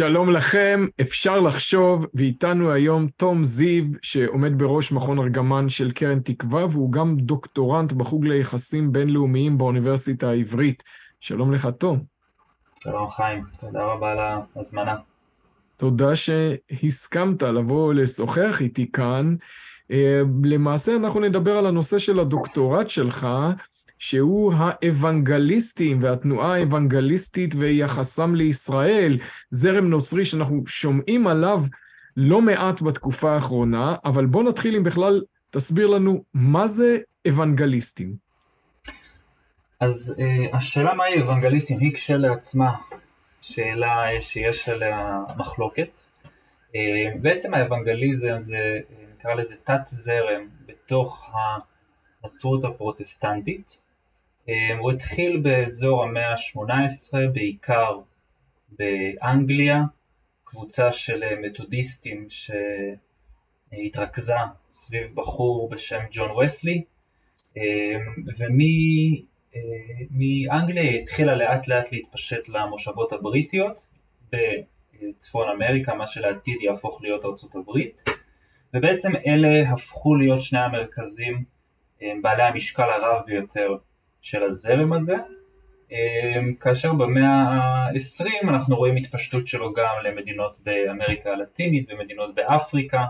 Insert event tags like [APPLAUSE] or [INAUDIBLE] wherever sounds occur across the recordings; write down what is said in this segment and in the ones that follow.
שלום לכם, אפשר לחשוב, ואיתנו היום תום זיו, שעומד בראש מכון ארגמן של קרן תקווה, והוא גם דוקטורנט בחוג ליחסים בינלאומיים באוניברסיטה העברית. שלום לך, תום. שלום חיים, תודה רבה על ההזמנה. תודה שהסכמת לבוא לשוחח איתי כאן. אה, למעשה אנחנו נדבר על הנושא של הדוקטורט שלך, שהוא האוונגליסטים והתנועה האוונגליסטית ויחסם לישראל, זרם נוצרי שאנחנו שומעים עליו לא מעט בתקופה האחרונה, אבל בוא נתחיל אם בכלל תסביר לנו מה זה אוונגליסטים. אז uh, השאלה מהי אוונגליסטים היא כשלעצמה שאלה שיש עליה מחלוקת. Uh, בעצם האוונגליזם זה, נקרא לזה תת זרם בתוך הנצרות הפרוטסטנטית, הוא התחיל באזור המאה ה-18, בעיקר באנגליה, קבוצה של אה, מתודיסטים שהתרכזה סביב בחור בשם ג'ון וסלי, אמ, ומאנגליה אה, היא התחילה לאט לאט להתפשט למושבות הבריטיות בצפון אמריקה, מה שלעתיד יהפוך להיות ארצות הברית, ובעצם אלה הפכו להיות שני המרכזים בעלי המשקל הרב ביותר של הזרם הזה, אמ, כאשר במאה ה-20 אנחנו רואים התפשטות שלו גם למדינות באמריקה הלטינית, במדינות באפריקה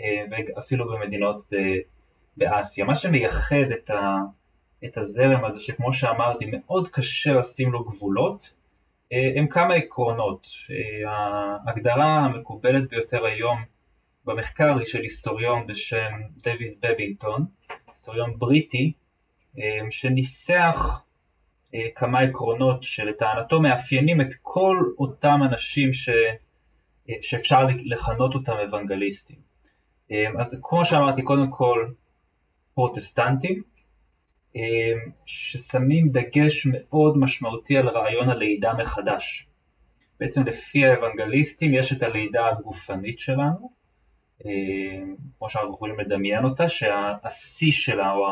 אמ, ואפילו במדינות באסיה. מה שמייחד את, ה, את הזרם הזה, שכמו שאמרתי, מאוד קשה לשים לו גבולות, אמ, הם כמה עקרונות. ההגדרה המקובלת ביותר היום במחקר היא של היסטוריון בשם דויד בבינגטון, היסטוריון בריטי, שניסח אה, כמה עקרונות שלטענתו מאפיינים את כל אותם אנשים ש... אה, שאפשר לכנות אותם אוונגליסטים. אמ, אז כמו שאמרתי, קודם כל פרוטסטנטים, אמ, ששמים דגש מאוד משמעותי על רעיון הלידה מחדש. בעצם לפי האוונגליסטים יש את הלידה הגופנית שלנו, כמו שאנחנו יכולים לדמיין אותה, שהשיא שלה או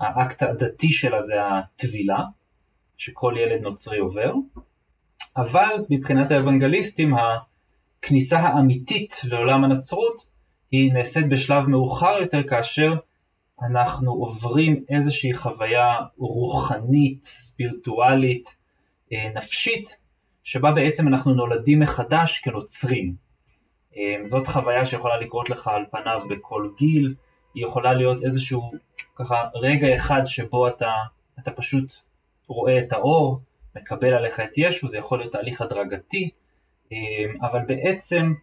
האקט הדתי שלה זה הטבילה, שכל ילד נוצרי עובר, אבל מבחינת האוונגליסטים הכניסה האמיתית לעולם הנצרות היא נעשית בשלב מאוחר יותר כאשר אנחנו עוברים איזושהי חוויה רוחנית, ספירטואלית, אה, נפשית, שבה בעצם אנחנו נולדים מחדש כנוצרים. אה, זאת חוויה שיכולה לקרות לך על פניו בכל גיל, יכולה להיות איזשהו ככה רגע אחד שבו אתה, אתה פשוט רואה את האור, מקבל עליך את ישו, זה יכול להיות תהליך הדרגתי, אמ, אבל בעצם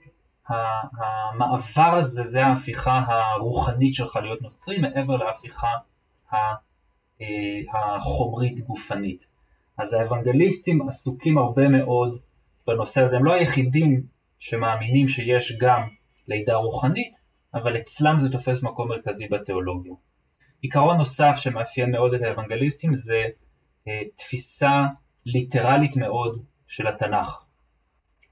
המעבר הזה זה ההפיכה הרוחנית שלך להיות נוצרי מעבר להפיכה אה, החומרית גופנית. אז האוונגליסטים עסוקים הרבה מאוד בנושא הזה, הם לא היחידים שמאמינים שיש גם לידה רוחנית, אבל אצלם זה תופס מקום מרכזי בתיאולוגיה. עיקרון נוסף שמאפיין מאוד את האוונגליסטים זה אה, תפיסה ליטרלית מאוד של התנ"ך.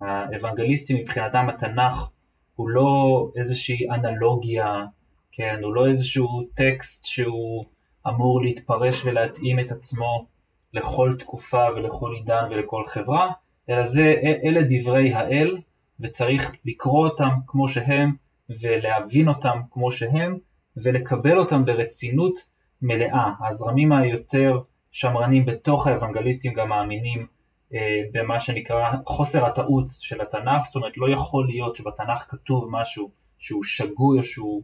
האוונגליסטים מבחינתם התנ"ך הוא לא איזושהי אנלוגיה, כן, הוא לא איזשהו טקסט שהוא אמור להתפרש ולהתאים את עצמו לכל תקופה ולכל עידן ולכל חברה, אלא זה, אלה דברי האל וצריך לקרוא אותם כמו שהם ולהבין אותם כמו שהם ולקבל אותם ברצינות מלאה. הזרמים היותר שמרנים בתוך האוונגליסטים גם מאמינים אה, במה שנקרא חוסר הטעות של התנ"ך, זאת אומרת לא יכול להיות שבתנ"ך כתוב משהו שהוא שגוי או שהוא,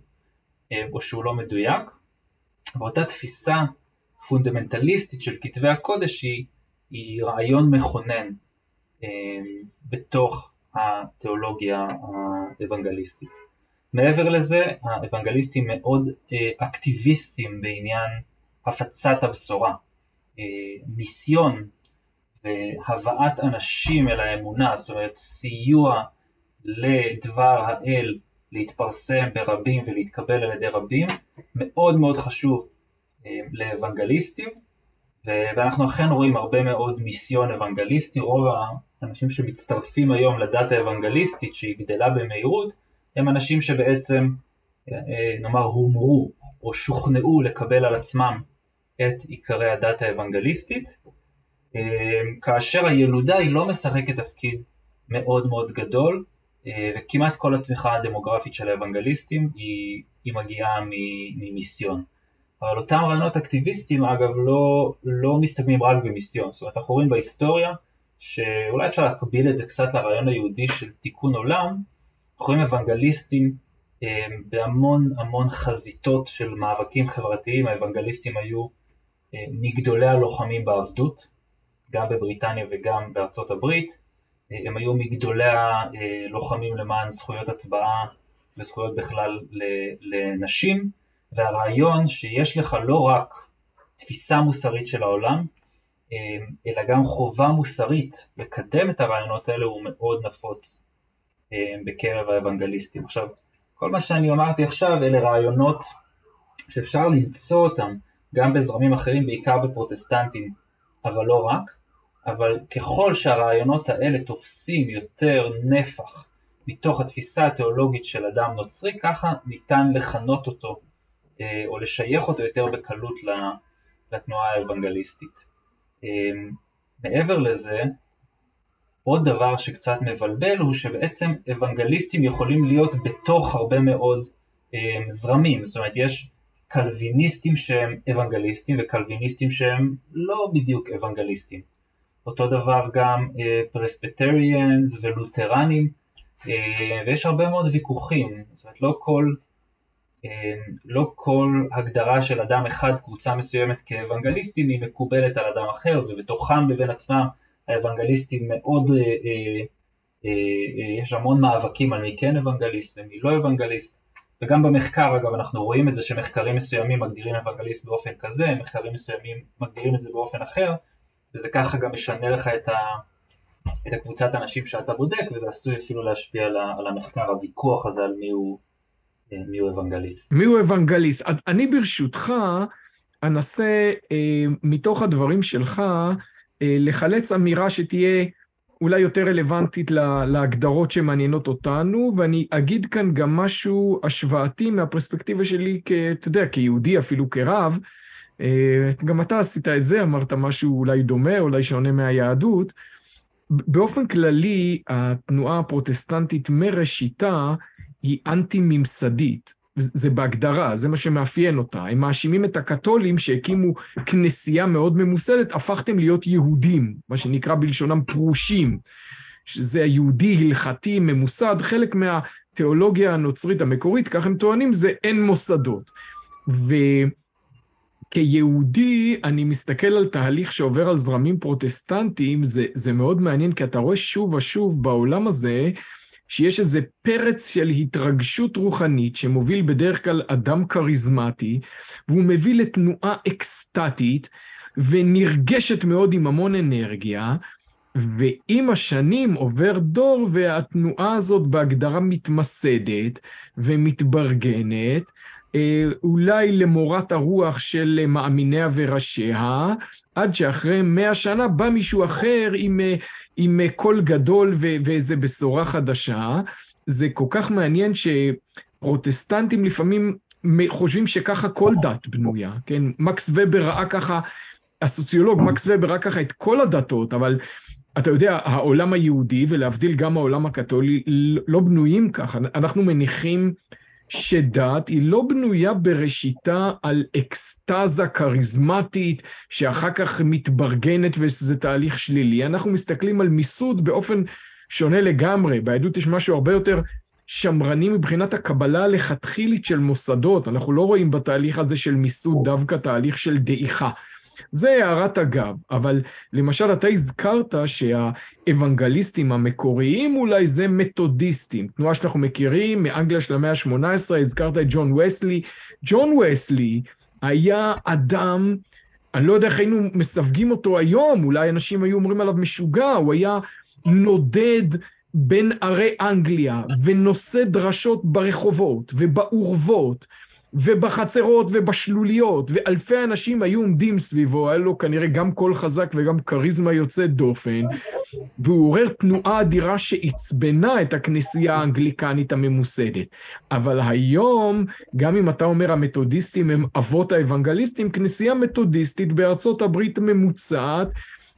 אה, או שהוא לא מדויק. ואותה תפיסה פונדמנטליסטית של כתבי הקודש היא, היא רעיון מכונן אה, בתוך התיאולוגיה האוונגליסטית. מעבר לזה, האוונגליסטים מאוד אה, אקטיביסטים בעניין הפצת הבשורה. אה, מיסיון והבאת אנשים אל האמונה, זאת אומרת סיוע לדבר האל להתפרסם ברבים ולהתקבל על ידי רבים, מאוד מאוד חשוב אה, לאוונגליסטים, ואנחנו אכן רואים הרבה מאוד מיסיון אוונגליסטי, רוב האנשים שמצטרפים היום לדת האוונגליסטית שהיא גדלה במהירות, הם אנשים שבעצם אה, נאמר הומרו או שוכנעו לקבל על עצמם את עיקרי הדת האוונגליסטית, אה, כאשר הילודה היא לא משחקת תפקיד מאוד מאוד גדול, וכמעט כל הצמיחה הדמוגרפית של האוונגליסטים היא, היא מגיעה ממיסיון. אבל אותם רעיונות אקטיביסטים אגב לא, לא מסתכמים רק במיסיון, זאת אומרת אנחנו רואים בהיסטוריה שאולי אפשר להקביל את זה קצת לרעיון היהודי של תיקון עולם, רואים אוונגליסטים אה, בהמון המון חזיתות של מאבקים חברתיים, האוונגליסטים היו אה, מגדולי הלוחמים בעבדות, גם בבריטניה וגם בארצות הברית, אה, הם היו מגדולי הלוחמים למען זכויות הצבעה וזכויות בכלל לנשים, והרעיון שיש לך לא רק תפיסה מוסרית של העולם, אלא גם חובה מוסרית לקדם את הרעיונות האלה הוא מאוד נפוץ בקרב האוונגליסטים. עכשיו, כל מה שאני אמרתי עכשיו אלה רעיונות שאפשר למצוא אותם גם בזרמים אחרים, בעיקר בפרוטסטנטים, אבל לא רק, אבל ככל שהרעיונות האלה תופסים יותר נפח מתוך התפיסה התיאולוגית של אדם נוצרי, ככה ניתן לכנות אותו אה, או לשייך אותו יותר בקלות לתנועה האוונגליסטית. אה, מעבר לזה, עוד דבר שקצת מבלבל הוא שבעצם אוונגליסטים יכולים להיות בתוך הרבה מאוד אה, זרמים, זאת אומרת יש קלוויניסטים שהם אוונגליסטים וקלוויניסטים שהם לא בדיוק אוונגליסטים. אותו דבר גם אה, פרספטריאנס ולותרנים, אה, ויש הרבה מאוד ויכוחים, זאת אומרת לא כל, לא כל הגדרה של אדם אחד, קבוצה מסוימת כאוונגליסטים היא מקובלת על אדם אחר, ובתוכם לבין עצמם האוונגליסטים מאוד, אה, אה, אה, יש המון מאבקים על מי כן אוונגליסט ומי לא אוונגליסט, וגם במחקר אגב אנחנו רואים את זה שמחקרים מסוימים מגדירים אוונגליסט באופן כזה, מחקרים מסוימים מגדירים את זה באופן אחר, וזה ככה גם משנה לך את, ה, את הקבוצת אנשים שאתה בודק, וזה עשוי אפילו להשפיע על, על המחקר, הוויכוח הזה על מי הוא, מי הוא אוונגליסט. מי הוא אוונגליסט? אני ברשותך אנסה מתוך הדברים שלך אה, לחלץ אמירה שתהיה אולי יותר רלוונטית להגדרות שמעניינות אותנו, ואני אגיד כאן גם משהו השוואתי מהפרספקטיבה שלי, כ, אתה יודע, כיהודי, אפילו כרב. אה, גם אתה עשית את זה, אמרת משהו אולי דומה, אולי שונה מהיהדות. באופן כללי, התנועה הפרוטסטנטית מראשיתה היא אנטי-ממסדית. זה בהגדרה, זה מה שמאפיין אותה. הם מאשימים את הקתולים שהקימו כנסייה מאוד ממוסדת, הפכתם להיות יהודים, מה שנקרא בלשונם פרושים, שזה היהודי הלכתי ממוסד, חלק מהתיאולוגיה הנוצרית המקורית, כך הם טוענים, זה אין מוסדות. וכיהודי, אני מסתכל על תהליך שעובר על זרמים פרוטסטנטיים, זה, זה מאוד מעניין, כי אתה רואה שוב ושוב בעולם הזה, שיש איזה פרץ של התרגשות רוחנית שמוביל בדרך כלל אדם כריזמטי, והוא מביא לתנועה אקסטטית ונרגשת מאוד עם המון אנרגיה, ועם השנים עובר דור והתנועה הזאת בהגדרה מתמסדת ומתברגנת, אולי למורת הרוח של מאמיניה וראשיה, עד שאחרי מאה שנה בא מישהו אחר עם, אה, עם קול גדול ואיזה בשורה חדשה. זה כל כך מעניין שפרוטסטנטים לפעמים חושבים שככה כל דת בנויה, כן? מקס ובר ראה ככה, הסוציולוג מקס ובר ראה ככה את כל הדתות, אבל אתה יודע, העולם היהודי, ולהבדיל גם העולם הקתולי, לא בנויים ככה. אנחנו מניחים שדת היא לא בנויה בראשיתה על אקסטזה כריזמטית שאחר כך מתברגנת ושזה תהליך שלילי. אנחנו מסתכלים על מיסוד באופן שונה לגמרי. ביהדות יש משהו הרבה יותר שמרני מבחינת הקבלה הלכתחילית של מוסדות. אנחנו לא רואים בתהליך הזה של מיסוד דווקא תהליך של דעיכה. זה הערת אגב, אבל למשל אתה הזכרת שהאוונגליסטים המקוריים אולי זה מתודיסטים, תנועה שאנחנו מכירים מאנגליה של המאה ה-18, הזכרת את ג'ון וסלי. ג'ון וסלי היה אדם, אני לא יודע איך היינו מסווגים אותו היום, אולי אנשים היו אומרים עליו משוגע, הוא היה נודד בין ערי אנגליה ונושא דרשות ברחובות ובעורבות. ובחצרות ובשלוליות, ואלפי אנשים היו עומדים סביבו, היה לו כנראה גם קול חזק וגם כריזמה יוצאת דופן, והוא עורר תנועה אדירה שעצבנה את הכנסייה האנגליקנית הממוסדת. אבל היום, גם אם אתה אומר המתודיסטים הם אבות האוונגליסטים, כנסייה מתודיסטית בארצות הברית ממוצעת,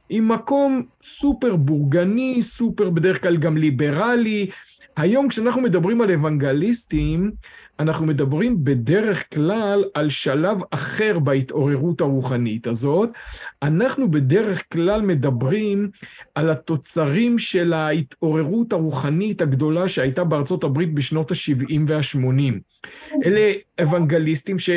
עם מקום סופר בורגני, סופר בדרך כלל גם ליברלי. היום כשאנחנו מדברים על אוונגליסטים, אנחנו מדברים בדרך כלל על שלב אחר בהתעוררות הרוחנית הזאת. אנחנו בדרך כלל מדברים על התוצרים של ההתעוררות הרוחנית הגדולה שהייתה בארצות הברית בשנות ה-70 וה-80. אלה אוונגליסטים ש...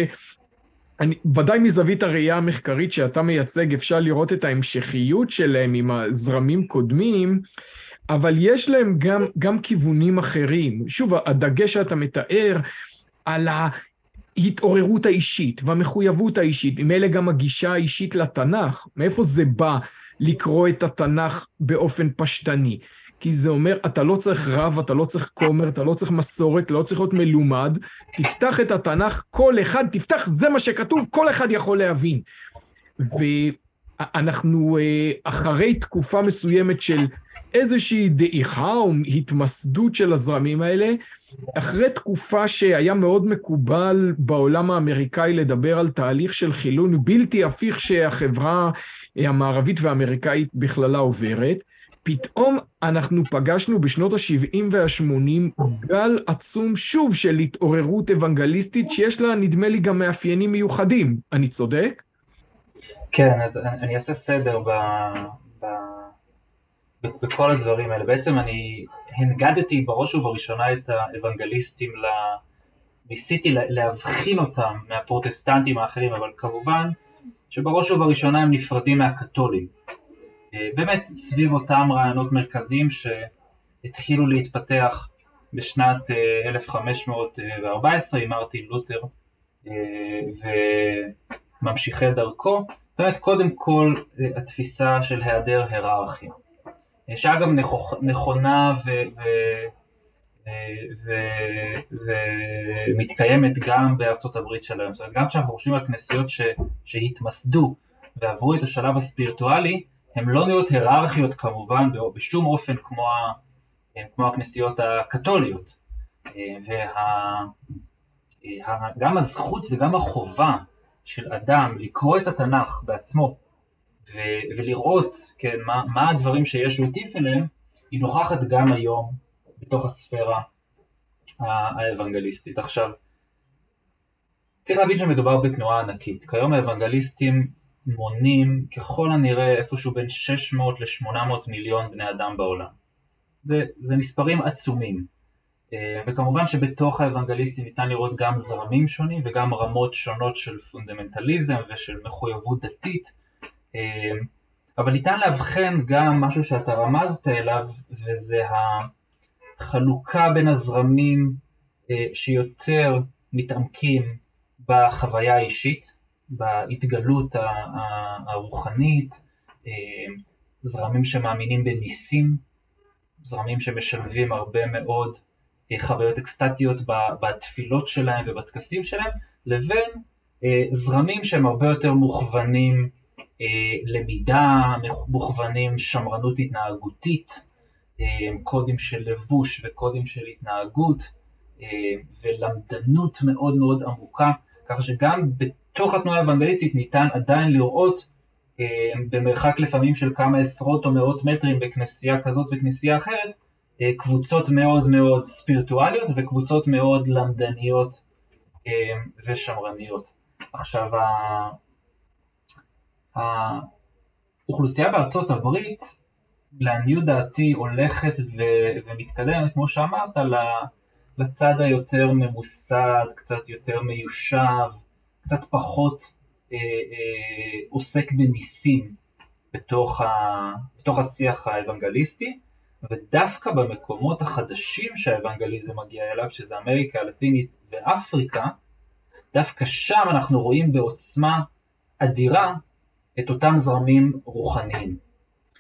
אני, ודאי מזווית הראייה המחקרית שאתה מייצג אפשר לראות את ההמשכיות שלהם עם הזרמים קודמים, אבל יש להם גם, גם כיוונים אחרים. שוב, הדגש שאתה מתאר על ההתעוררות האישית והמחויבות האישית, ממילא גם הגישה האישית לתנ"ך, מאיפה זה בא לקרוא את התנ"ך באופן פשטני? כי זה אומר, אתה לא צריך רב, אתה לא צריך כומר, אתה לא צריך מסורת, לא צריך להיות מלומד, תפתח את התנ"ך, כל אחד, תפתח, זה מה שכתוב, כל אחד יכול להבין. ואנחנו אה, אחרי תקופה מסוימת של איזושהי דעיכה או התמסדות של הזרמים האלה, אחרי תקופה שהיה מאוד מקובל בעולם האמריקאי לדבר על תהליך של חילון בלתי הפיך שהחברה המערבית והאמריקאית בכללה עוברת, פתאום אנחנו פגשנו בשנות ה-70 וה-80 גל עצום שוב של התעוררות אוונגליסטית שיש לה נדמה לי גם מאפיינים מיוחדים. אני צודק? כן, אז אני אעשה סדר ב... בכל הדברים האלה. בעצם אני הנגדתי בראש ובראשונה את האוונגליסטים, ל... ניסיתי להבחין אותם מהפרוטסטנטים האחרים, אבל כמובן שבראש ובראשונה הם נפרדים מהקתולים. אה, באמת סביב אותם רעיונות מרכזיים שהתחילו להתפתח בשנת 1514 אה, עם מרטין לותר אה, וממשיכי דרכו, באמת קודם כל התפיסה של היעדר היררכיה, שאגב נכונה ו... ו... ו... ומתקיימת גם בארצות הברית של היום. זאת אומרת, גם כשאנחנו חושבים על כנסיות ש... שהתמסדו ועברו את השלב הספיריטואלי, הן לא נהיות היררכיות כמובן בשום אופן כמו, ה, כמו הכנסיות הקתוליות. וגם הזכות וגם החובה של אדם לקרוא את התנ"ך בעצמו ו, ולראות כן, מה, מה הדברים שישו הטיף אליהם, היא נוכחת גם היום בתוך הספירה האוונגליסטית. עכשיו, צריך להבין שמדובר בתנועה ענקית. כיום האוונגליסטים מונים ככל הנראה איפשהו בין 600 ל-800 מיליון בני אדם בעולם. זה, זה מספרים עצומים. אה, וכמובן שבתוך האוונגליסטים ניתן לראות גם זרמים שונים וגם רמות שונות של פונדמנטליזם ושל מחויבות דתית. אה, אבל ניתן לאבחן גם משהו שאתה רמזת אליו, וזה החלוקה בין הזרמים אה, שיותר מתעמקים בחוויה האישית, בהתגלות הרוחנית, אה, זרמים שמאמינים בניסים, זרמים שמשלבים הרבה מאוד אה, חוויות אקסטטיות בתפילות שלהם ובטקסים שלהם, לבין אה, זרמים שהם הרבה יותר מוכוונים למידה, מוכוונים שמרנות התנהגותית, קודים של לבוש וקודים של התנהגות ולמדנות מאוד מאוד עמוקה, ככה שגם בתוך התנועה האוונגליסטית ניתן עדיין לראות אה, במרחק לפעמים של כמה עשרות או מאות מטרים בכנסייה כזאת וכנסייה אחרת, אה, קבוצות מאוד מאוד ספיריטואליות וקבוצות מאוד למדניות אה, ושמרניות. עכשיו, האוכלוסייה בארצות הברית, לעניות דעתי, הולכת ו- ומתקדמת, כמו שאמרת, לצד היותר ממוסד, קצת יותר מיושב, קצת פחות אה, אה, עוסק בניסים בתוך, ה, בתוך השיח האוונגליסטי, ודווקא במקומות החדשים שהאוונגליזם מגיע אליו, שזה אמריקה הלטינית ואפריקה, דווקא שם אנחנו רואים בעוצמה אדירה את אותם זרמים רוחניים.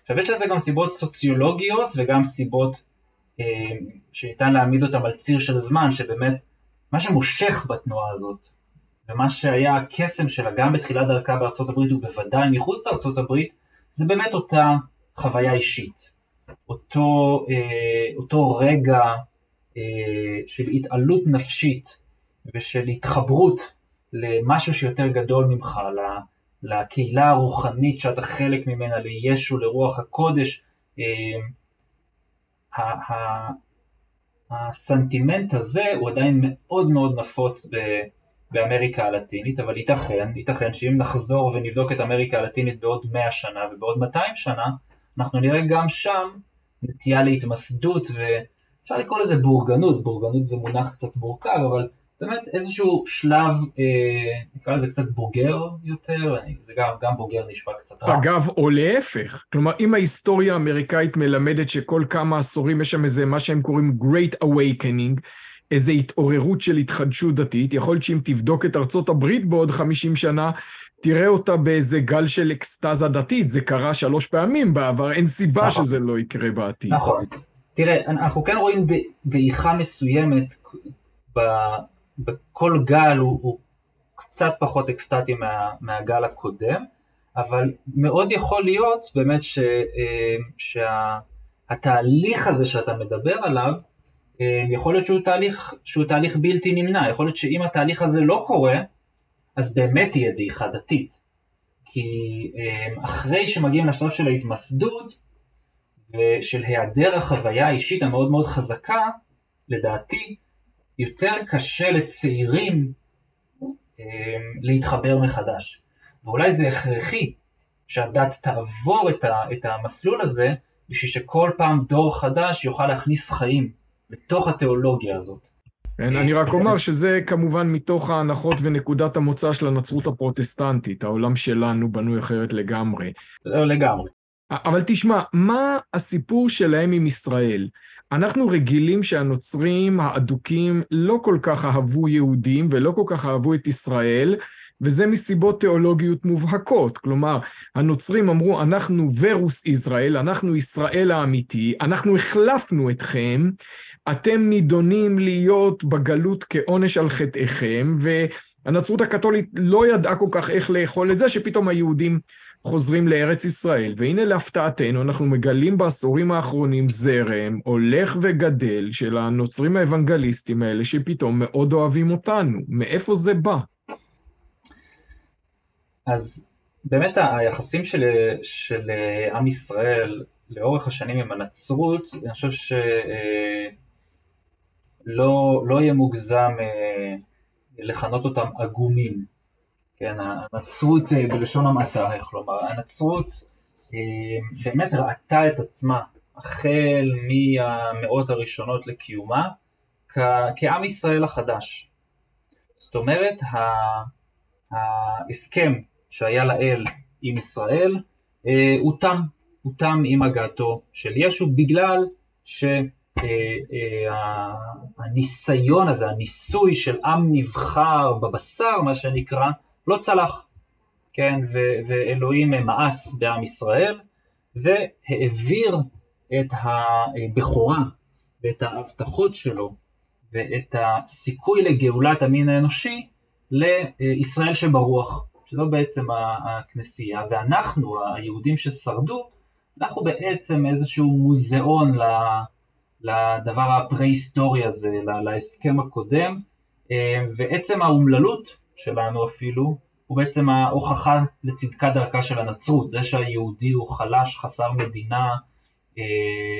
עכשיו יש לזה גם סיבות סוציולוגיות וגם סיבות אה, שניתן להעמיד אותם על ציר של זמן, שבאמת מה שמושך בתנועה הזאת ומה שהיה הקסם שלה גם בתחילת דרכה בארצות הברית ובוודאי מחוץ לארצות הברית, זה באמת אותה חוויה אישית. אותו, אה, אותו רגע אה, של התעלות נפשית ושל התחברות למשהו שיותר גדול ממך, לקהילה הרוחנית שאתה חלק ממנה, לישו, לרוח הקודש. הסנטימנט הזה הוא עדיין מאוד מאוד נפוץ באמריקה הלטינית, אבל ייתכן, ייתכן שאם נחזור ונבדוק את אמריקה הלטינית בעוד 100 שנה ובעוד 200 שנה, אנחנו נראה גם שם נטייה להתמסדות ואפשר לקרוא לזה בורגנות, בורגנות זה מונח קצת מורכב, אבל באמת איזשהו שלב, אה, נקרא לזה קצת בוגר יותר, זה גם, גם בוגר נשמע קצת רע. אגב, או להפך, כלומר אם ההיסטוריה האמריקאית מלמדת שכל כמה עשורים יש שם איזה מה שהם קוראים Great Awakening, איזו התעוררות של התחדשות דתית, יכול להיות שאם תבדוק את ארצות הברית בעוד 50 שנה, תראה אותה באיזה גל של אקסטזה דתית, זה קרה שלוש פעמים בעבר, אין סיבה נכון. שזה לא יקרה בעתיד. נכון. תראה, אנחנו כן רואים דעיכה מסוימת בכל גל הוא, הוא קצת פחות אקסטטי מה, מהגל הקודם, אבל מאוד יכול להיות באמת ש, אה, שהתהליך הזה שאתה מדבר עליו, אה, יכול להיות שהוא תהליך, שהוא תהליך בלתי נמנע, יכול להיות שאם התהליך הזה לא קורה, אז באמת תהיה דעיכה דתית. כי אה, אחרי שמגיעים לשלב של ההתמסדות ושל היעדר החוויה האישית המאוד מאוד חזקה, לדעתי, יותר קשה לצעירים אה, להתחבר מחדש. ואולי זה הכרחי שהדת תעבור את, ה, את המסלול הזה, בשביל שכל פעם דור חדש יוכל להכניס חיים לתוך התיאולוגיה הזאת. כן, אני רק אומר שזה כמובן מתוך ההנחות ונקודת המוצא של הנצרות הפרוטסטנטית, העולם שלנו בנוי אחרת לגמרי. לא, לגמרי. אבל תשמע, מה הסיפור שלהם עם ישראל? אנחנו רגילים שהנוצרים האדוקים לא כל כך אהבו יהודים ולא כל כך אהבו את ישראל, וזה מסיבות תיאולוגיות מובהקות. כלומר, הנוצרים אמרו, אנחנו ורוס ישראל, אנחנו ישראל האמיתי, אנחנו החלפנו אתכם, אתם נידונים להיות בגלות כעונש על חטאיכם, והנצרות הקתולית לא ידעה כל כך איך לאכול את זה, שפתאום היהודים חוזרים לארץ ישראל. והנה להפתעתנו, אנחנו מגלים בעשורים האחרונים זרם הולך וגדל של הנוצרים האוונגליסטים האלה, שפתאום מאוד אוהבים אותנו. מאיפה זה בא? אז באמת היחסים של, של עם ישראל לאורך השנים עם הנצרות, אני חושב שלא לא יהיה מוגזם אה, לכנות אותם עגומים. כן, הנצרות אה, בלשון המעטה, איך לומר, הנצרות אה, באמת ראתה את עצמה החל מהמאות הראשונות לקיומה כעם ישראל החדש. זאת אומרת, ההסכם שהיה לאל עם ישראל, אה, הוא תם, הוא תם עם הגעתו של ישו, בגלל שהניסיון הזה, הניסוי של עם נבחר בבשר, מה שנקרא, לא צלח, כן, ואלוהים מאס בעם ישראל, והעביר את הבכורה ואת ההבטחות שלו ואת הסיכוי לגאולת המין האנושי לישראל שברוח. שזו בעצם הכנסייה, ואנחנו, היהודים ששרדו, אנחנו בעצם איזשהו מוזיאון לדבר הפרה-היסטורי הזה, להסכם הקודם, אה, ועצם האומללות שלנו אפילו, הוא בעצם ההוכחה לצדקת דרכה של הנצרות, זה שהיהודי הוא חלש, חסר מדינה, אה,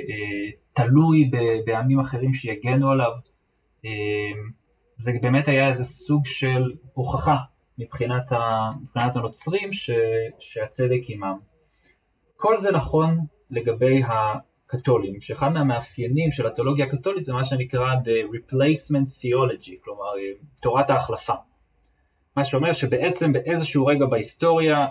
אה, תלוי בעמים אחרים שיגנו עליו, זה באמת היה איזה סוג של הוכחה מבחינת, ה, מבחינת הנוצרים ש, שהצדק עימם. כל זה נכון לגבי הקתולים, שאחד מהמאפיינים של התיאולוגיה הקתולית זה מה שנקרא The Replacement Theology, כלומר תורת ההחלפה. מה שאומר שבעצם באיזשהו רגע בהיסטוריה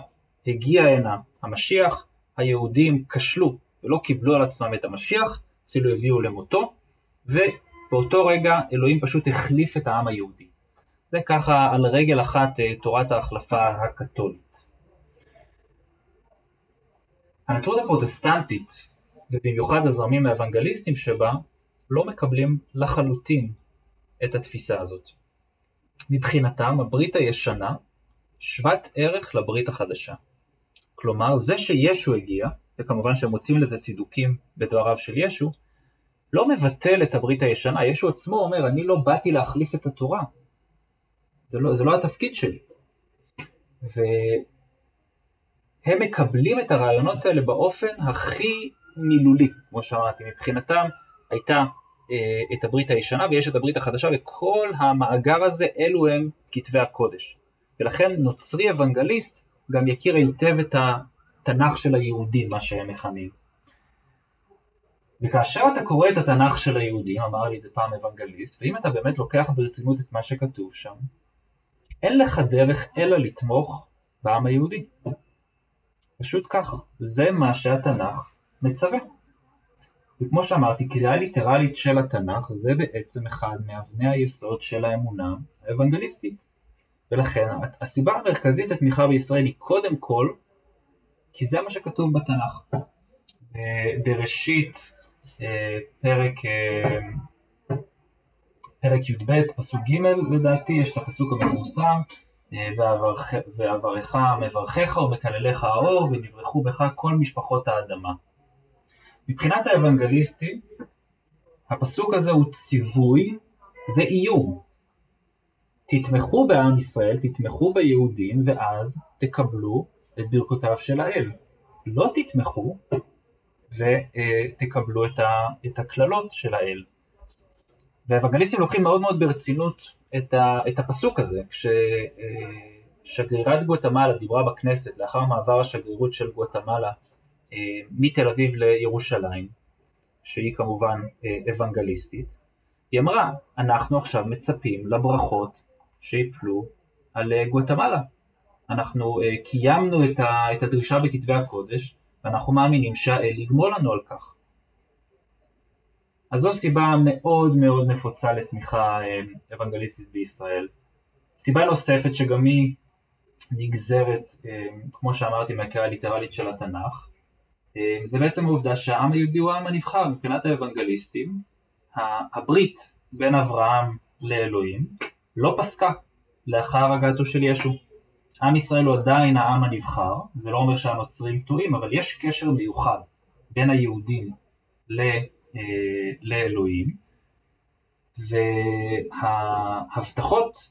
הגיע הנה המשיח, היהודים כשלו ולא קיבלו על עצמם את המשיח, אפילו הביאו למותו, ובאותו רגע אלוהים פשוט החליף את העם היהודי. זה ככה על רגל אחת אה, תורת ההחלפה הקתולית. הנצרות הפרוטסטנטית, ובמיוחד הזרמים האוונגליסטים שבה, לא מקבלים לחלוטין את התפיסה הזאת. מבחינתם הברית הישנה שוות ערך לברית החדשה. כלומר, זה שישו הגיע, וכמובן שהם מוצאים לזה צידוקים בדבריו של ישו, לא מבטל את הברית הישנה, ישו עצמו אומר, אני לא באתי להחליף את התורה, זה לא, זה לא התפקיד שלי. הם מקבלים את הרעיונות האלה באופן הכי מילולי, כמו שאמרתי, מבחינתם הייתה את הברית הישנה ויש את הברית החדשה וכל המאגר הזה אלו הם כתבי הקודש. ולכן נוצרי אוונגליסט גם יכיר היטב את התנ"ך של היהודים, מה שהם מכנים. וכאשר אתה קורא את התנ"ך של היהודים, אמר לי את זה פעם אוונגליסט, ואם אתה באמת לוקח ברצינות את מה שכתוב שם, אין לך דרך אלא לתמוך בעם היהודי. פשוט כך, זה מה שהתנ"ך מצווה. וכמו שאמרתי, קריאה ליטרלית של התנ"ך זה בעצם אחד מאבני היסוד של האמונה האוונגליסטית. ולכן הסיבה המרכזית לתמיכה בישראל היא קודם כל כי זה מה שכתוב בתנ"ך. בראשית אה, פרק, אה, פרק י"ב, פסוק ג' לדעתי, יש את הפסוק המפורסם, אה, ואברך מברכך ומקלליך האור ונברכו בך כל משפחות האדמה. מבחינת האוונגליסטים, הפסוק הזה הוא ציווי ואיום. תתמכו בעם ישראל, תתמכו ביהודים, ואז תקבלו את ברכותיו של האל. לא תתמכו ותקבלו את הקללות של האל. והאוונגליסטים לוקחים מאוד מאוד ברצינות את, ה, את הפסוק הזה, כששגרירת גואטמלה דיברה בכנסת לאחר מעבר השגרירות של גואטמלה מתל אביב לירושלים, שהיא כמובן אה, אוונגליסטית, היא אמרה, אנחנו עכשיו מצפים לברכות שיפלו על אה, גואטמלה. אנחנו קיימנו את הדרישה בכתבי הקודש, ואנחנו מאמינים שהאל יגמול לנו על כך. אז זו סיבה מאוד מאוד נפוצה לתמיכה אוונגליסטית בישראל. סיבה נוספת שגם היא נגזרת, כמו שאמרתי, מהקריאה הליטרלית של התנ"ך, אה, זה בעצם העובדה שהעם היהודי הוא העם הנבחר מבחינת האוונגליסטים. הברית בין אברהם לאלוהים לא פסקה לאחר הגעתו של ישו. עם ישראל הוא עדיין העם הנבחר, זה לא אומר שהנוצרים טועים, אבל יש קשר מיוחד בין היהודים ל, אה, לאלוהים, וההבטחות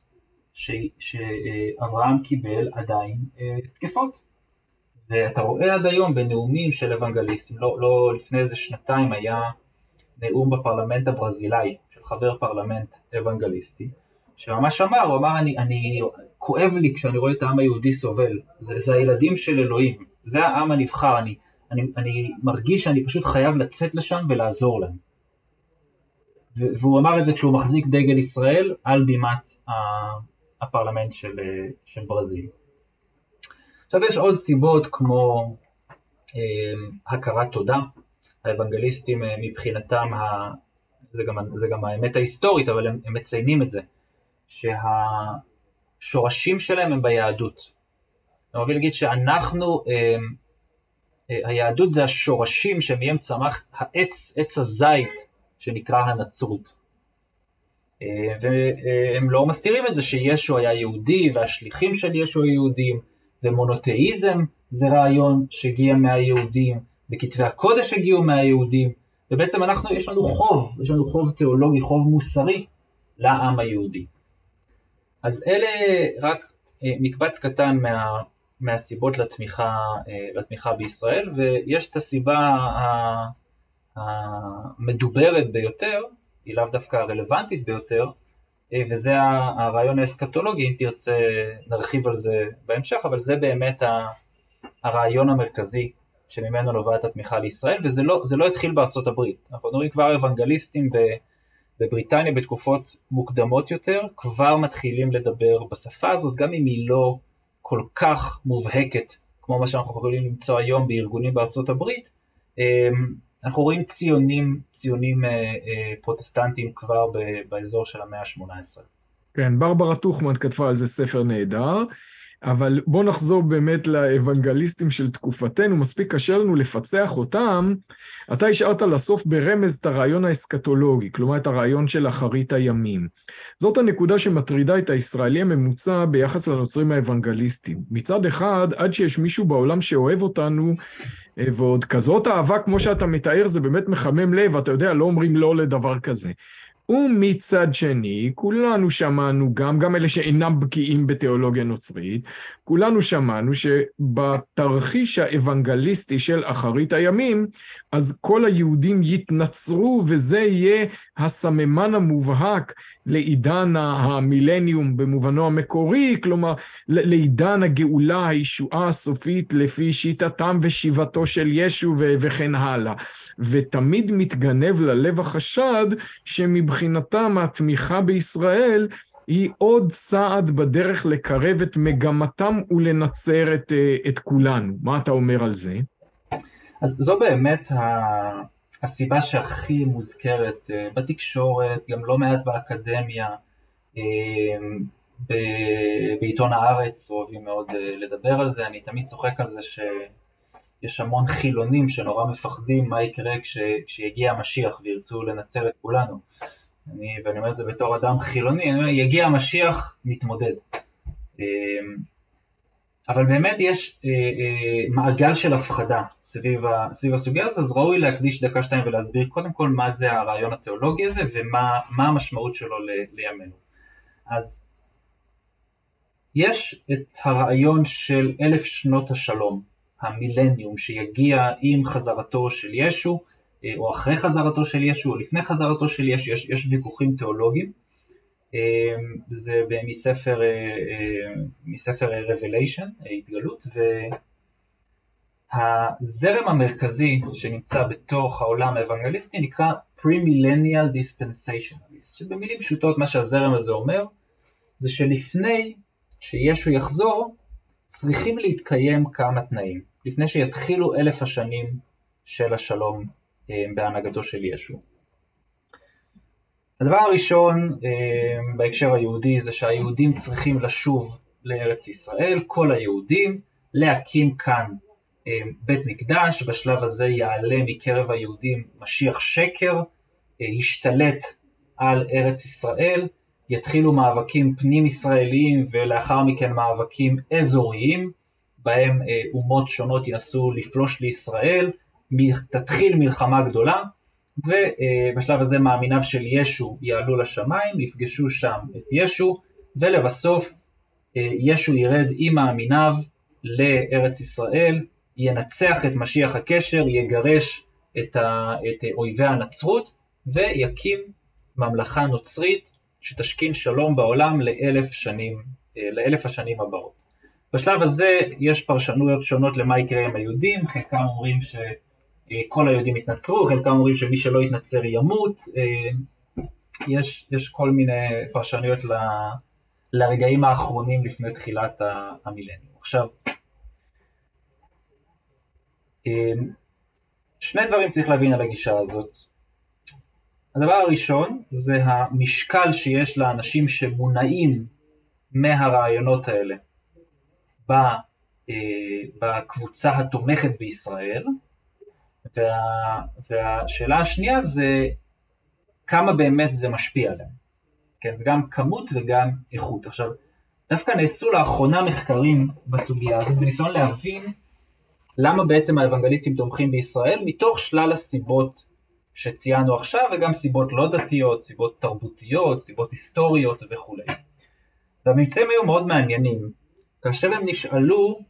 שאברהם קיבל עדיין אה, תקפות. ואתה רואה עד היום בנאומים של אוונגליסטים, לא, לא לפני איזה שנתיים היה נאום בפרלמנט הברזילאי של חבר פרלמנט אוונגליסטי, שממש אמר, הוא אמר, אני, אני, כואב לי כשאני רואה את העם היהודי סובל, זה, זה הילדים של אלוהים, זה העם הנבחר, אני, אני, אני מרגיש שאני פשוט חייב לצאת לשם ולעזור להם. והוא אמר את זה כשהוא מחזיק דגל ישראל על בימת הפרלמנט של, של ברזיל. עכשיו יש עוד סיבות כמו אה, הכרת תודה, האוונגליסטים אה, מבחינתם, ה... זה, גם, זה גם האמת ההיסטורית, אבל הם, הם מציינים את זה, שהשורשים שלהם הם ביהדות. אני אוהב להגיד שאנחנו, אה, אה, היהדות זה השורשים שמהם צמח העץ, עץ הזית שנקרא הנצרות. אה, והם לא מסתירים את זה שישו היה יהודי והשליחים של ישו היו יהודים, ומונותאיזם זה רעיון שהגיע מהיהודים, וכתבי הקודש הגיעו מהיהודים, ובעצם אנחנו, יש לנו חוב, יש לנו חוב תיאולוגי, חוב מוסרי לעם היהודי. אז אלה רק אה, מקבץ קטן מה, מהסיבות לתמיכה, אה, לתמיכה בישראל, ויש את הסיבה המדוברת ביותר, היא לאו דווקא הרלוונטית ביותר, וזה הרעיון האסקטולוגי, אם תרצה נרחיב על זה בהמשך, אבל זה באמת הרעיון המרכזי שממנו נובעת התמיכה לישראל, וזה לא, לא התחיל בארצות הברית. אנחנו רואים כבר אוונגליסטים בבריטניה בתקופות מוקדמות יותר, כבר מתחילים לדבר בשפה הזאת, גם אם היא לא כל כך מובהקת כמו מה שאנחנו יכולים למצוא היום בארגונים בארצות הברית, אמ, אנחנו רואים ציונים, ציונים אה, אה, פרוטסטנטים כבר ב, באזור של המאה ה-18. כן, ברברה טוכמן כתבה על זה ספר נהדר, אבל בואו נחזור באמת לאוונגליסטים של תקופתנו, מספיק קשה לנו לפצח אותם. אתה השארת לסוף ברמז את הרעיון האסקטולוגי, כלומר את הרעיון של אחרית הימים. זאת הנקודה שמטרידה את הישראלי הממוצע ביחס לנוצרים האוונגליסטים. מצד אחד, עד שיש מישהו בעולם שאוהב אותנו, ועוד כזאת אהבה כמו שאתה מתאר, זה באמת מחמם לב, אתה יודע, לא אומרים לא לדבר כזה. ומצד שני, כולנו שמענו גם, גם אלה שאינם בקיאים בתיאולוגיה נוצרית, כולנו שמענו שבתרחיש האוונגליסטי של אחרית הימים, אז כל היהודים יתנצרו וזה יהיה הסממן המובהק לעידן המילניום במובנו המקורי, כלומר לעידן הגאולה, הישועה הסופית לפי שיטתם ושיבתו של ישו וכן הלאה. ותמיד מתגנב ללב החשד שמבחינתם התמיכה בישראל היא עוד צעד בדרך לקרב את מגמתם ולנצר את, את כולנו. מה אתה אומר על זה? אז זו באמת הסיבה שהכי מוזכרת אה, בתקשורת, גם לא מעט באקדמיה, אה, בעיתון הארץ אוהבים מאוד אה, לדבר על זה, אני תמיד צוחק על זה שיש המון חילונים שנורא מפחדים מה יקרה כש, כשיגיע המשיח וירצו לנצר את כולנו. אני, ואני אומר את זה בתור אדם חילוני, אני אומר, יגיע המשיח, נתמודד. אבל באמת יש אה, אה, מעגל של הפחדה סביב, ה, סביב הסוגיה הזאת, אז ראוי להקדיש דקה שתיים ולהסביר קודם כל מה זה הרעיון התיאולוגי הזה ומה המשמעות שלו ל, לימינו. אז יש את הרעיון של אלף שנות השלום, המילניום, שיגיע עם חזרתו של ישו, אה, או אחרי חזרתו של ישו, או לפני חזרתו של ישו, יש, יש ויכוחים תיאולוגיים. אמ, זה מספר, אה, אה, מספר Revelation, התגלות, והזרם המרכזי שנמצא בתוך העולם האוונגליסטי נקרא Premillennial Dispensationalist, שבמילים פשוטות מה שהזרם הזה אומר זה שלפני שישו יחזור צריכים להתקיים כמה תנאים, לפני שיתחילו אלף השנים של השלום אה, בהנהגתו של ישו. הדבר הראשון אה, בהקשר היהודי זה שהיהודים צריכים לשוב לארץ ישראל, כל היהודים, להקים כאן אה, בית מקדש, בשלב הזה יעלה מקרב היהודים משיח שקר, אה, ישתלט על ארץ ישראל, יתחילו מאבקים פנים ישראליים ולאחר מכן מאבקים אזוריים, בהם אומות שונות ינסו לפלוש לישראל, תתחיל מלחמה גדולה, ובשלב הזה מאמיניו של ישו יעלו לשמיים, יפגשו שם את ישו, ולבסוף אה, ישו ירד עם מאמיניו לארץ ישראל, ינצח את משיח הקשר, יגרש את, ה, את אויבי הנצרות, ויקים ממלכה נוצרית שתשכין שלום בעולם לאלף שנים, אה, לאלף השנים הבאות. בשלב הזה יש פרשנויות שונות למה יקרה עם היהודים, חלקם אומרים ש... אה, כל היהודים התנצרו, חלקם אומרים שמי שלא יתנצר ימות, אה, יש, יש כל מיני פרשנויות ל, לרגעים האחרונים לפני תחילת המילניום. עכשיו, אה, שני דברים צריך להבין על הגישה הזאת. הדבר הראשון זה המשקל שיש לאנשים שמונעים מהרעיונות האלה בקבוצה התומכת בישראל, וה, והשאלה השנייה זה כמה באמת זה משפיע עליהם. כן, זה גם כמות וגם איכות. עכשיו, דווקא נעשו לאחרונה מחקרים בסוגיה הזאת בניסיון להבין למה בעצם האוונגליסטים תומכים בישראל מתוך שלל הסיבות שציינו עכשיו וגם סיבות לא דתיות, סיבות תרבותיות, סיבות היסטוריות וכולי. והממצאים היו מאוד מעניינים. כאשר הם נשאלו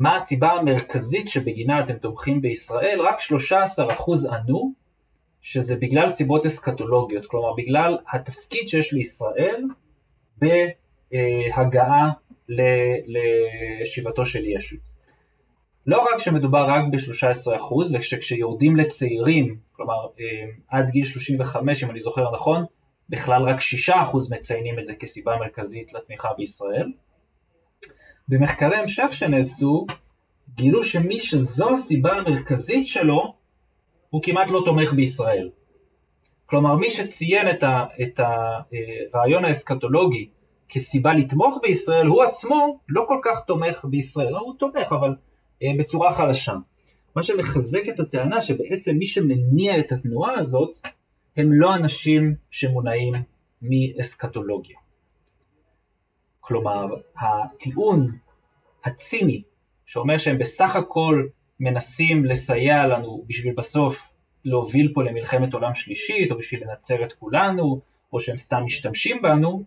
מה הסיבה המרכזית שבגינה אתם תומכים בישראל, רק 13% ענו שזה בגלל סיבות אסקטולוגיות, כלומר בגלל התפקיד שיש לישראל בהגעה לשיבתו של ישו. לא רק שמדובר רק ב-13% וכשכשיורדים לצעירים, כלומר אה, עד גיל 35 אם אני זוכר נכון, בכלל רק 6% מציינים את זה כסיבה מרכזית לתמיכה בישראל, במחקרי המשך שנעשו, גילו שמי שזו הסיבה המרכזית שלו, הוא כמעט לא תומך בישראל. כלומר, מי שציין את, ה, את הרעיון האסקטולוגי כסיבה לתמוך בישראל, הוא עצמו לא כל כך תומך בישראל. הוא תומך, אבל אה, בצורה חלשה. מה שמחזק את הטענה שבעצם מי שמניע את התנועה הזאת, הם לא אנשים שמונעים מאסקטולוגיה. כלומר, הטיעון הציני, שאומר שהם בסך הכל מנסים לסייע לנו בשביל בסוף להוביל פה למלחמת עולם שלישית, או בשביל לנצר את כולנו, או שהם סתם משתמשים בנו,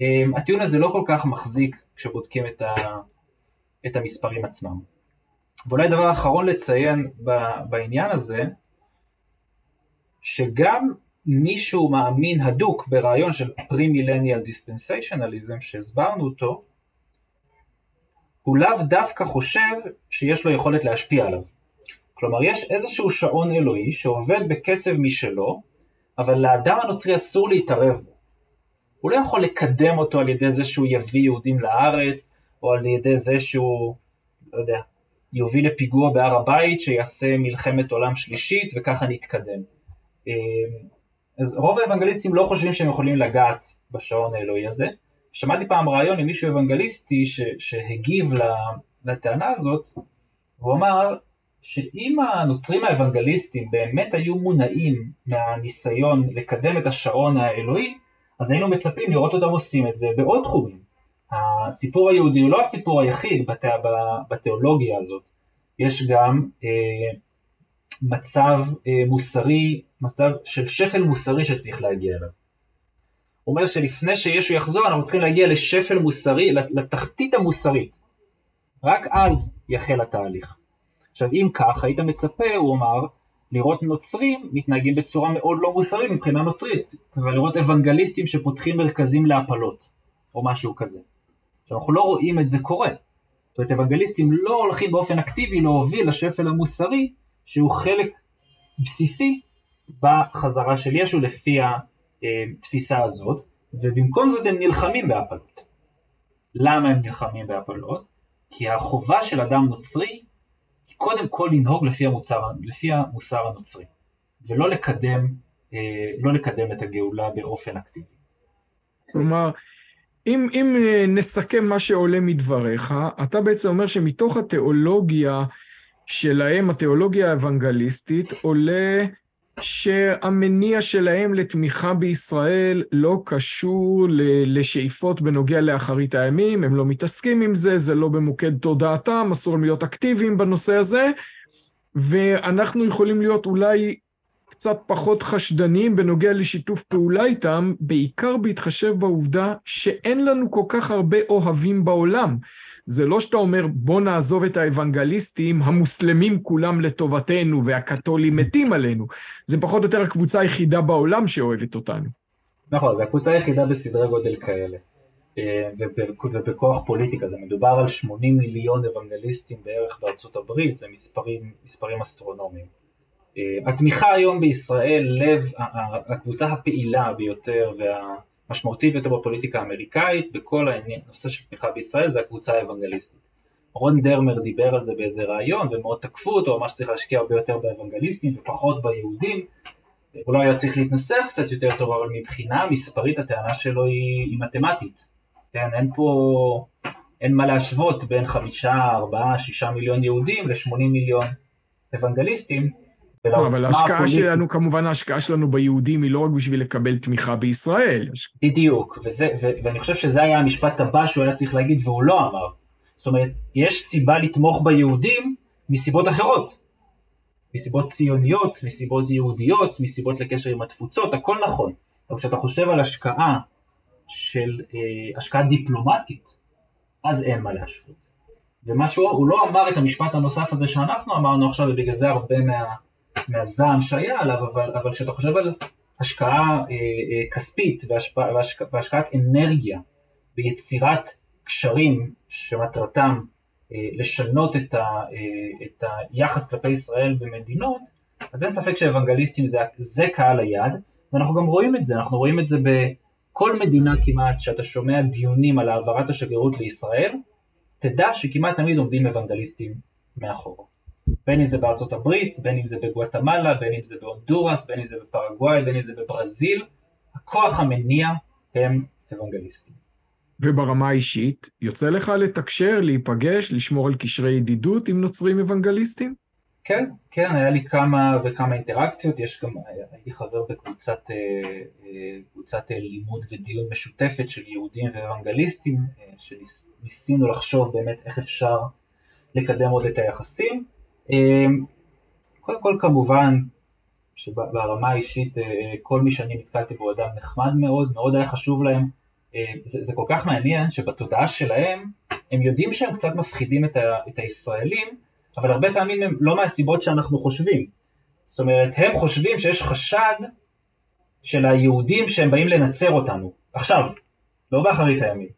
אמ, הטיעון הזה לא כל כך מחזיק כשבודקים את, ה, את המספרים עצמם. ואולי דבר אחרון לציין בעניין הזה, שגם מישהו מאמין הדוק ברעיון של פרי-מילניאל דיספנסיישנליזם שהסברנו אותו, הוא לאו דווקא חושב שיש לו יכולת להשפיע עליו. כלומר, יש איזשהו שעון אלוהי שעובד בקצב משלו, אבל לאדם הנוצרי אסור להתערב בו. הוא לא יכול לקדם אותו על ידי זה שהוא יביא יהודים לארץ, או על ידי זה שהוא, לא יודע, יוביל לפיגוע בהר הבית שיעשה מלחמת עולם שלישית וככה נתקדם. אז רוב האוונגליסטים לא חושבים שהם יכולים לגעת בשעון האלוהי הזה. שמעתי פעם רעיון עם מישהו אוונגליסטי ש, שהגיב לטענה הזאת, הוא אמר שאם הנוצרים האוונגליסטים באמת היו מונעים מהניסיון לקדם את השעון האלוהי, אז היינו מצפים לראות אותם עושים את זה בעוד תחומים. הסיפור היהודי הוא לא הסיפור היחיד בת... בתיאולוגיה הזאת, יש גם אה, מצב אה, מוסרי, מצב של שפל מוסרי שצריך להגיע אליו. הוא אומר שלפני שישו יחזור אנחנו צריכים להגיע לשפל מוסרי, לתחתית המוסרית. רק אז יחל התהליך. עכשיו אם כך, היית מצפה, הוא אמר, לראות נוצרים מתנהגים בצורה מאוד לא מוסרית מבחינה נוצרית, ולראות אוונגליסטים שפותחים מרכזים להפלות, או משהו כזה. עכשיו אנחנו לא רואים את זה קורה. זאת אומרת, אוונגליסטים לא הולכים באופן אקטיבי להוביל לשפל המוסרי, שהוא חלק בסיסי בחזרה של ישו לפי התפיסה הזאת, ובמקום זאת הם נלחמים בהפלות. למה הם נלחמים בהפלות? כי החובה של אדם נוצרי היא קודם כל לנהוג לפי המוצר, לפי המוסר הנוצרי, ולא לקדם, אה, לא לקדם את הגאולה באופן אקטיבי. כלומר, אם, אם אה, נסכם מה שעולה מדבריך, אתה בעצם אומר שמתוך התיאולוגיה שלהם, התיאולוגיה האוונגליסטית, עולה שהמניע שלהם לתמיכה בישראל לא קשור לשאיפות בנוגע לאחרית הימים, הם לא מתעסקים עם זה, זה לא במוקד תודעתם, אסור להיות אקטיביים בנושא הזה, ואנחנו יכולים להיות אולי קצת פחות חשדניים בנוגע לשיתוף פעולה איתם, בעיקר בהתחשב בעובדה שאין לנו כל כך הרבה אוהבים בעולם. זה לא שאתה אומר, בוא נעזוב את האוונגליסטים, המוסלמים כולם לטובתנו והקתולים מתים עלינו. זה פחות או יותר הקבוצה היחידה בעולם שאוהבת אותנו. נכון, זו הקבוצה היחידה בסדרי גודל כאלה. אה, ובכוח פוליטי כזה, מדובר על 80 מיליון אוונגליסטים בערך בארצות הברית, זה מספרים, מספרים אסטרונומיים. אה, התמיכה היום בישראל, לב, הקבוצה הפעילה ביותר וה... משמעותי ביותר בפוליטיקה האמריקאית, בכל הנושא של תמיכה בישראל, זה הקבוצה האוונגליסטית. רון דרמר דיבר על זה באיזה ראיון, ומאוד תקפו אותו, ממש צריך להשקיע הרבה יותר באוונגליסטים ופחות ביהודים. הוא לא היה צריך להתנסח קצת יותר טוב, אבל מבחינה מספרית הטענה שלו היא, היא מתמטית. כן, אין פה, אין מה להשוות בין חמישה, ארבעה, שישה מיליון יהודים ל-80 מיליון אוונגליסטים, אבל ההשקעה שלנו, כמובן ההשקעה שלנו ביהודים היא לא רק בשביל לקבל תמיכה בישראל. בדיוק, וזה, ו, ואני חושב שזה היה המשפט הבא שהוא היה צריך להגיד והוא לא אמר. זאת אומרת, יש סיבה לתמוך ביהודים מסיבות אחרות. מסיבות ציוניות, מסיבות יהודיות, מסיבות לקשר עם התפוצות, הכל נכון. אבל כשאתה חושב על השקעה של, אה, השקעה דיפלומטית, אז אין מה להשוות. ומה שהוא, הוא לא אמר את המשפט הנוסף הזה שאנחנו אמרנו עכשיו, ובגלל זה הרבה מה... מהזעם שהיה עליו, אבל, אבל כשאתה חושב על השקעה אה, אה, כספית והשפע, והשק, והשקעת אנרגיה ביצירת קשרים שמטרתם אה, לשנות את, ה, אה, את היחס כלפי ישראל במדינות, אז אין ספק שאוונגליסטים זה, זה קהל היעד, ואנחנו גם רואים את זה, אנחנו רואים את זה בכל מדינה כמעט שאתה שומע דיונים על העברת השגרירות לישראל, תדע שכמעט תמיד עומדים אוונגליסטים מאחור. בין אם זה בארצות הברית, בין אם זה בגואטמלה, בין אם זה בהונדורס, בין אם זה בפרגוואי, בין אם זה בברזיל, הכוח המניע הם אוונגליסטים. וברמה האישית, יוצא לך לתקשר, להיפגש, לשמור על קשרי ידידות עם נוצרים אוונגליסטים? כן, כן, היה לי כמה וכמה אינטראקציות, יש גם, הייתי חבר בקבוצת אה, אה, קבוצת אה, לימוד ודיון משותפת של יהודים ואוונגליסטים, שניסינו לחשוב באמת איך אפשר לקדם עוד את היחסים. אמ, קודם כל כמובן שברמה האישית כל מי שאני נתקלתי בו אדם נחמד מאוד, מאוד היה חשוב להם. זה, זה כל כך מעניין שבתודעה שלהם הם יודעים שהם קצת מפחידים את, ה, את הישראלים, אבל הרבה פעמים הם לא מהסיבות שאנחנו חושבים. זאת אומרת, הם חושבים שיש חשד של היהודים שהם באים לנצר אותנו. עכשיו, לא באחרית הימים.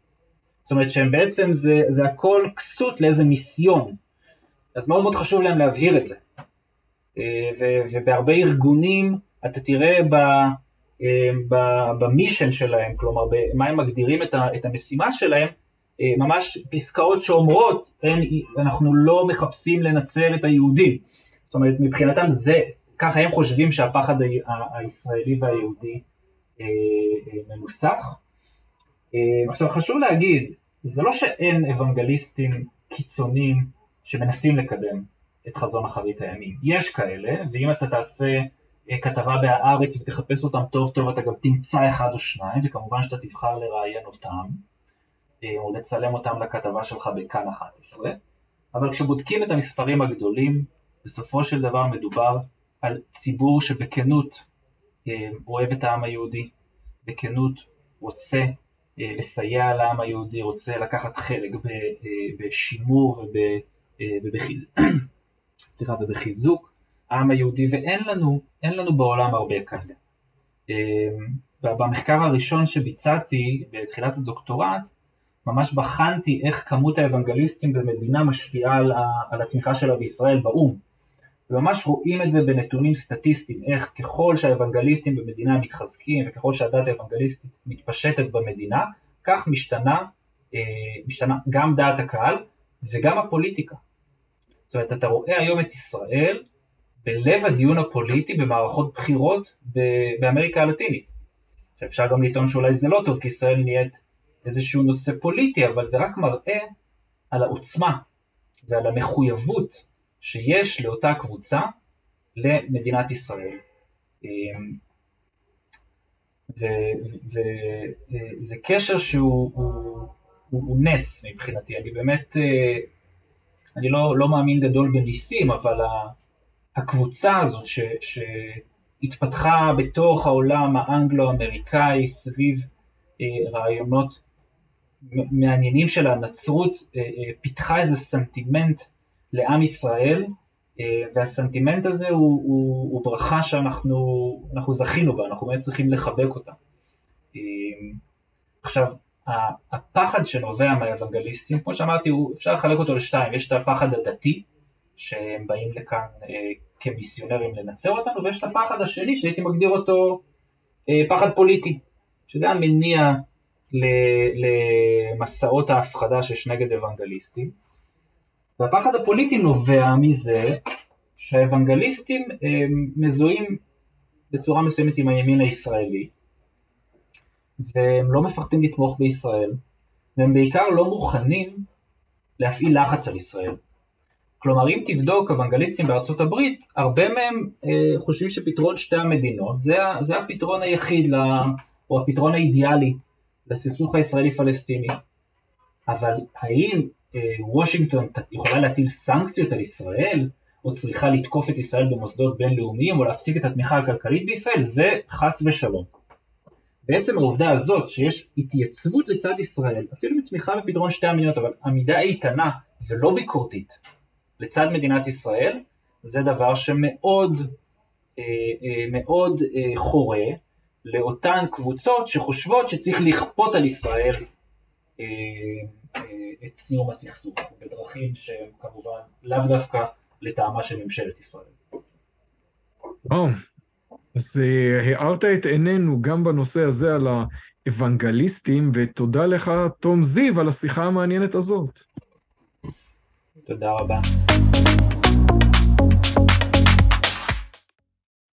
זאת אומרת שהם בעצם, זה, זה הכל כסות לאיזה מיסיון. אז מאוד מאוד חשוב להם להבהיר את זה. אה, ובהרבה ארגונים אתה תראה אה, במישן שלהם, כלומר במה הם מגדירים את, המשימה שלהם, אה, ממש פסקאות שאומרות, אין, אנחנו לא מחפשים לנצר את היהודים. זאת אומרת, מבחינתם זה, ככה הם חושבים שהפחד הישראלי והיהודי מנוסח. עכשיו חשוב להגיד, זה לא שאין אוונגליסטים קיצוניים שמנסים לקדם את חזון אחרית הימים. יש כאלה, ואם אתה תעשה כתבה בהארץ ותחפש אותם טוב טוב, אתה גם תמצא אחד או שניים, וכמובן שאתה תבחר לראיין אותם, או לצלם אותם לכתבה שלך בכאן 11, אבל כשבודקים את המספרים הגדולים, בסופו של דבר מדובר על ציבור שבכנות אוהב את העם היהודי, בכנות רוצה לסייע לעם היהודי, רוצה לקחת חלק בשימור וב, ובחיז... [COUGHS] סליחה, ובחיזוק העם היהודי, ואין לנו, לנו בעולם הרבה כאלה. במחקר הראשון שביצעתי בתחילת הדוקטורט, ממש בחנתי איך כמות האוונגליסטים במדינה משפיעה על, על התמיכה שלה בישראל באו"ם. וממש רואים את זה בנתונים סטטיסטיים, איך ככל שהאוונגליסטים במדינה מתחזקים וככל שהדת האוונגליסטית מתפשטת במדינה, כך משתנה, אה, משתנה גם דעת הקהל וגם הפוליטיקה. זאת אומרת, אתה רואה היום את ישראל בלב הדיון הפוליטי במערכות בחירות באמריקה הלטינית. שאפשר גם לטעון שאולי זה לא טוב כי ישראל נהיית איזשהו נושא פוליטי, אבל זה רק מראה על העוצמה ועל המחויבות שיש לאותה קבוצה למדינת ישראל. אמ, וזה קשר שהוא הוא, הוא, הוא נס מבחינתי, אני באמת, אה, אני לא, לא מאמין גדול בניסים, אבל הקבוצה הזאת ש, שהתפתחה בתוך העולם האנגלו-אמריקאי סביב אה, רעיונות מעניינים של הנצרות, אה, פיתחה איזה סנטימנט לעם ישראל, והסנטימנט הזה הוא, הוא, הוא ברכה שאנחנו זכינו בה, אנחנו באמת צריכים לחבק אותה. עכשיו, הפחד שנובע מהאוונגליסטים, כמו שאמרתי, אפשר לחלק אותו לשתיים, יש את הפחד הדתי, שהם באים לכאן אה, כמיסיונרים לנצר אותנו, ויש את הפחד השני שהייתי מגדיר אותו אה, פחד פוליטי, שזה המניע למסעות ההפחדה שיש נגד אוונגליסטים. והפחד הפוליטי נובע מזה שהאוונגליסטים אה, מזוהים בצורה מסוימת עם הימין הישראלי, והם לא מפחדים לתמוך בישראל, והם בעיקר לא מוכנים להפעיל לחץ על ישראל. כלומר, אם תבדוק אוונגליסטים בארצות הברית, הרבה מהם אה, חושבים שפתרון שתי המדינות זה, זה הפתרון היחיד, לה, או הפתרון האידיאלי לסכסוך הישראלי-פלסטיני. אבל האם אה, וושינגטון יכולה להטיל סנקציות על ישראל, או צריכה לתקוף את ישראל במוסדות בינלאומיים, או להפסיק את התמיכה הכלכלית בישראל? זה חס ושלום. בעצם העובדה הזאת שיש התייצבות לצד ישראל, אפילו מתמיכה בפתרון שתי המדינות, אבל עמידה איתנה ולא ביקורתית לצד מדינת ישראל, זה דבר שמאוד אה, אה, מאוד אה, חורה לאותן קבוצות שחושבות שצריך לכפות על ישראל את סיום הסכסוך בדרכים שהן כמובן לאו דווקא לטעמה של ממשלת ישראל. וואו, אז הארת את עינינו גם בנושא הזה על האוונגליסטים, ותודה לך, תום זיו, על השיחה המעניינת הזאת. תודה רבה.